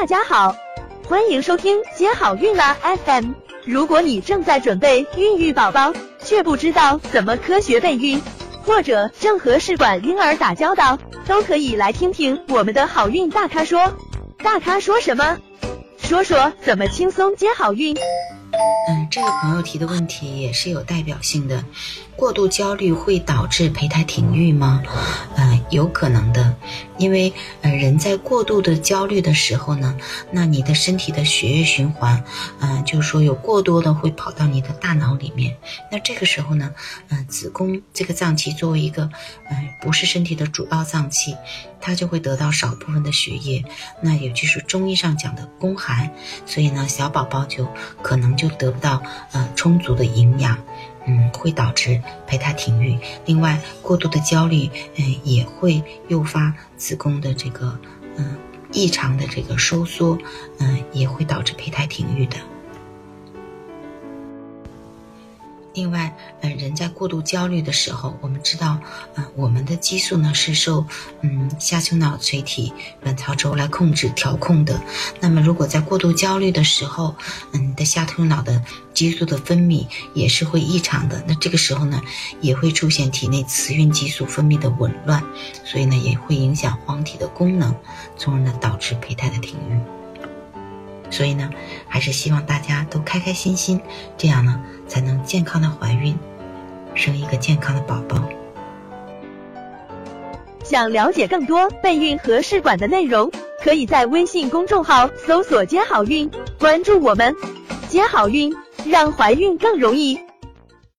大家好，欢迎收听接好运啦 FM。如果你正在准备孕育宝宝，却不知道怎么科学备孕，或者正和试管婴儿打交道，都可以来听听我们的好运大咖说。大咖说什么？说说怎么轻松接好运。嗯，这个朋友提的问题也是有代表性的。过度焦虑会导致胚胎停育吗？嗯，有可能的，因为呃，人在过度的焦虑的时候呢，那你的身体的血液循环，嗯，就是说有过多的会跑到你的大脑里面。那这个时候呢，嗯，子宫这个脏器作为一个嗯不是身体的主要脏器，它就会得到少部分的血液，那也就是中医上讲的宫寒，所以呢，小宝宝就可能就得不到呃充足的营养。嗯，会导致胚胎停育。另外，过度的焦虑，嗯，也会诱发子宫的这个，嗯，异常的这个收缩，嗯，也会导致胚胎停育的。另外，嗯，人在过度焦虑的时候，我们知道，嗯，我们的激素呢是受，嗯，下丘脑垂体卵巢轴来控制调控的。那么，如果在过度焦虑的时候，嗯，的下丘脑的激素的分泌也是会异常的。那这个时候呢，也会出现体内雌孕激素分泌的紊乱，所以呢，也会影响黄体的功能，从而呢导致胚胎的停育。所以呢，还是希望大家都开开心心，这样呢才能健康的怀孕，生一个健康的宝宝。想了解更多备孕和试管的内容，可以在微信公众号搜索“接好运”，关注我们，接好运，让怀孕更容易。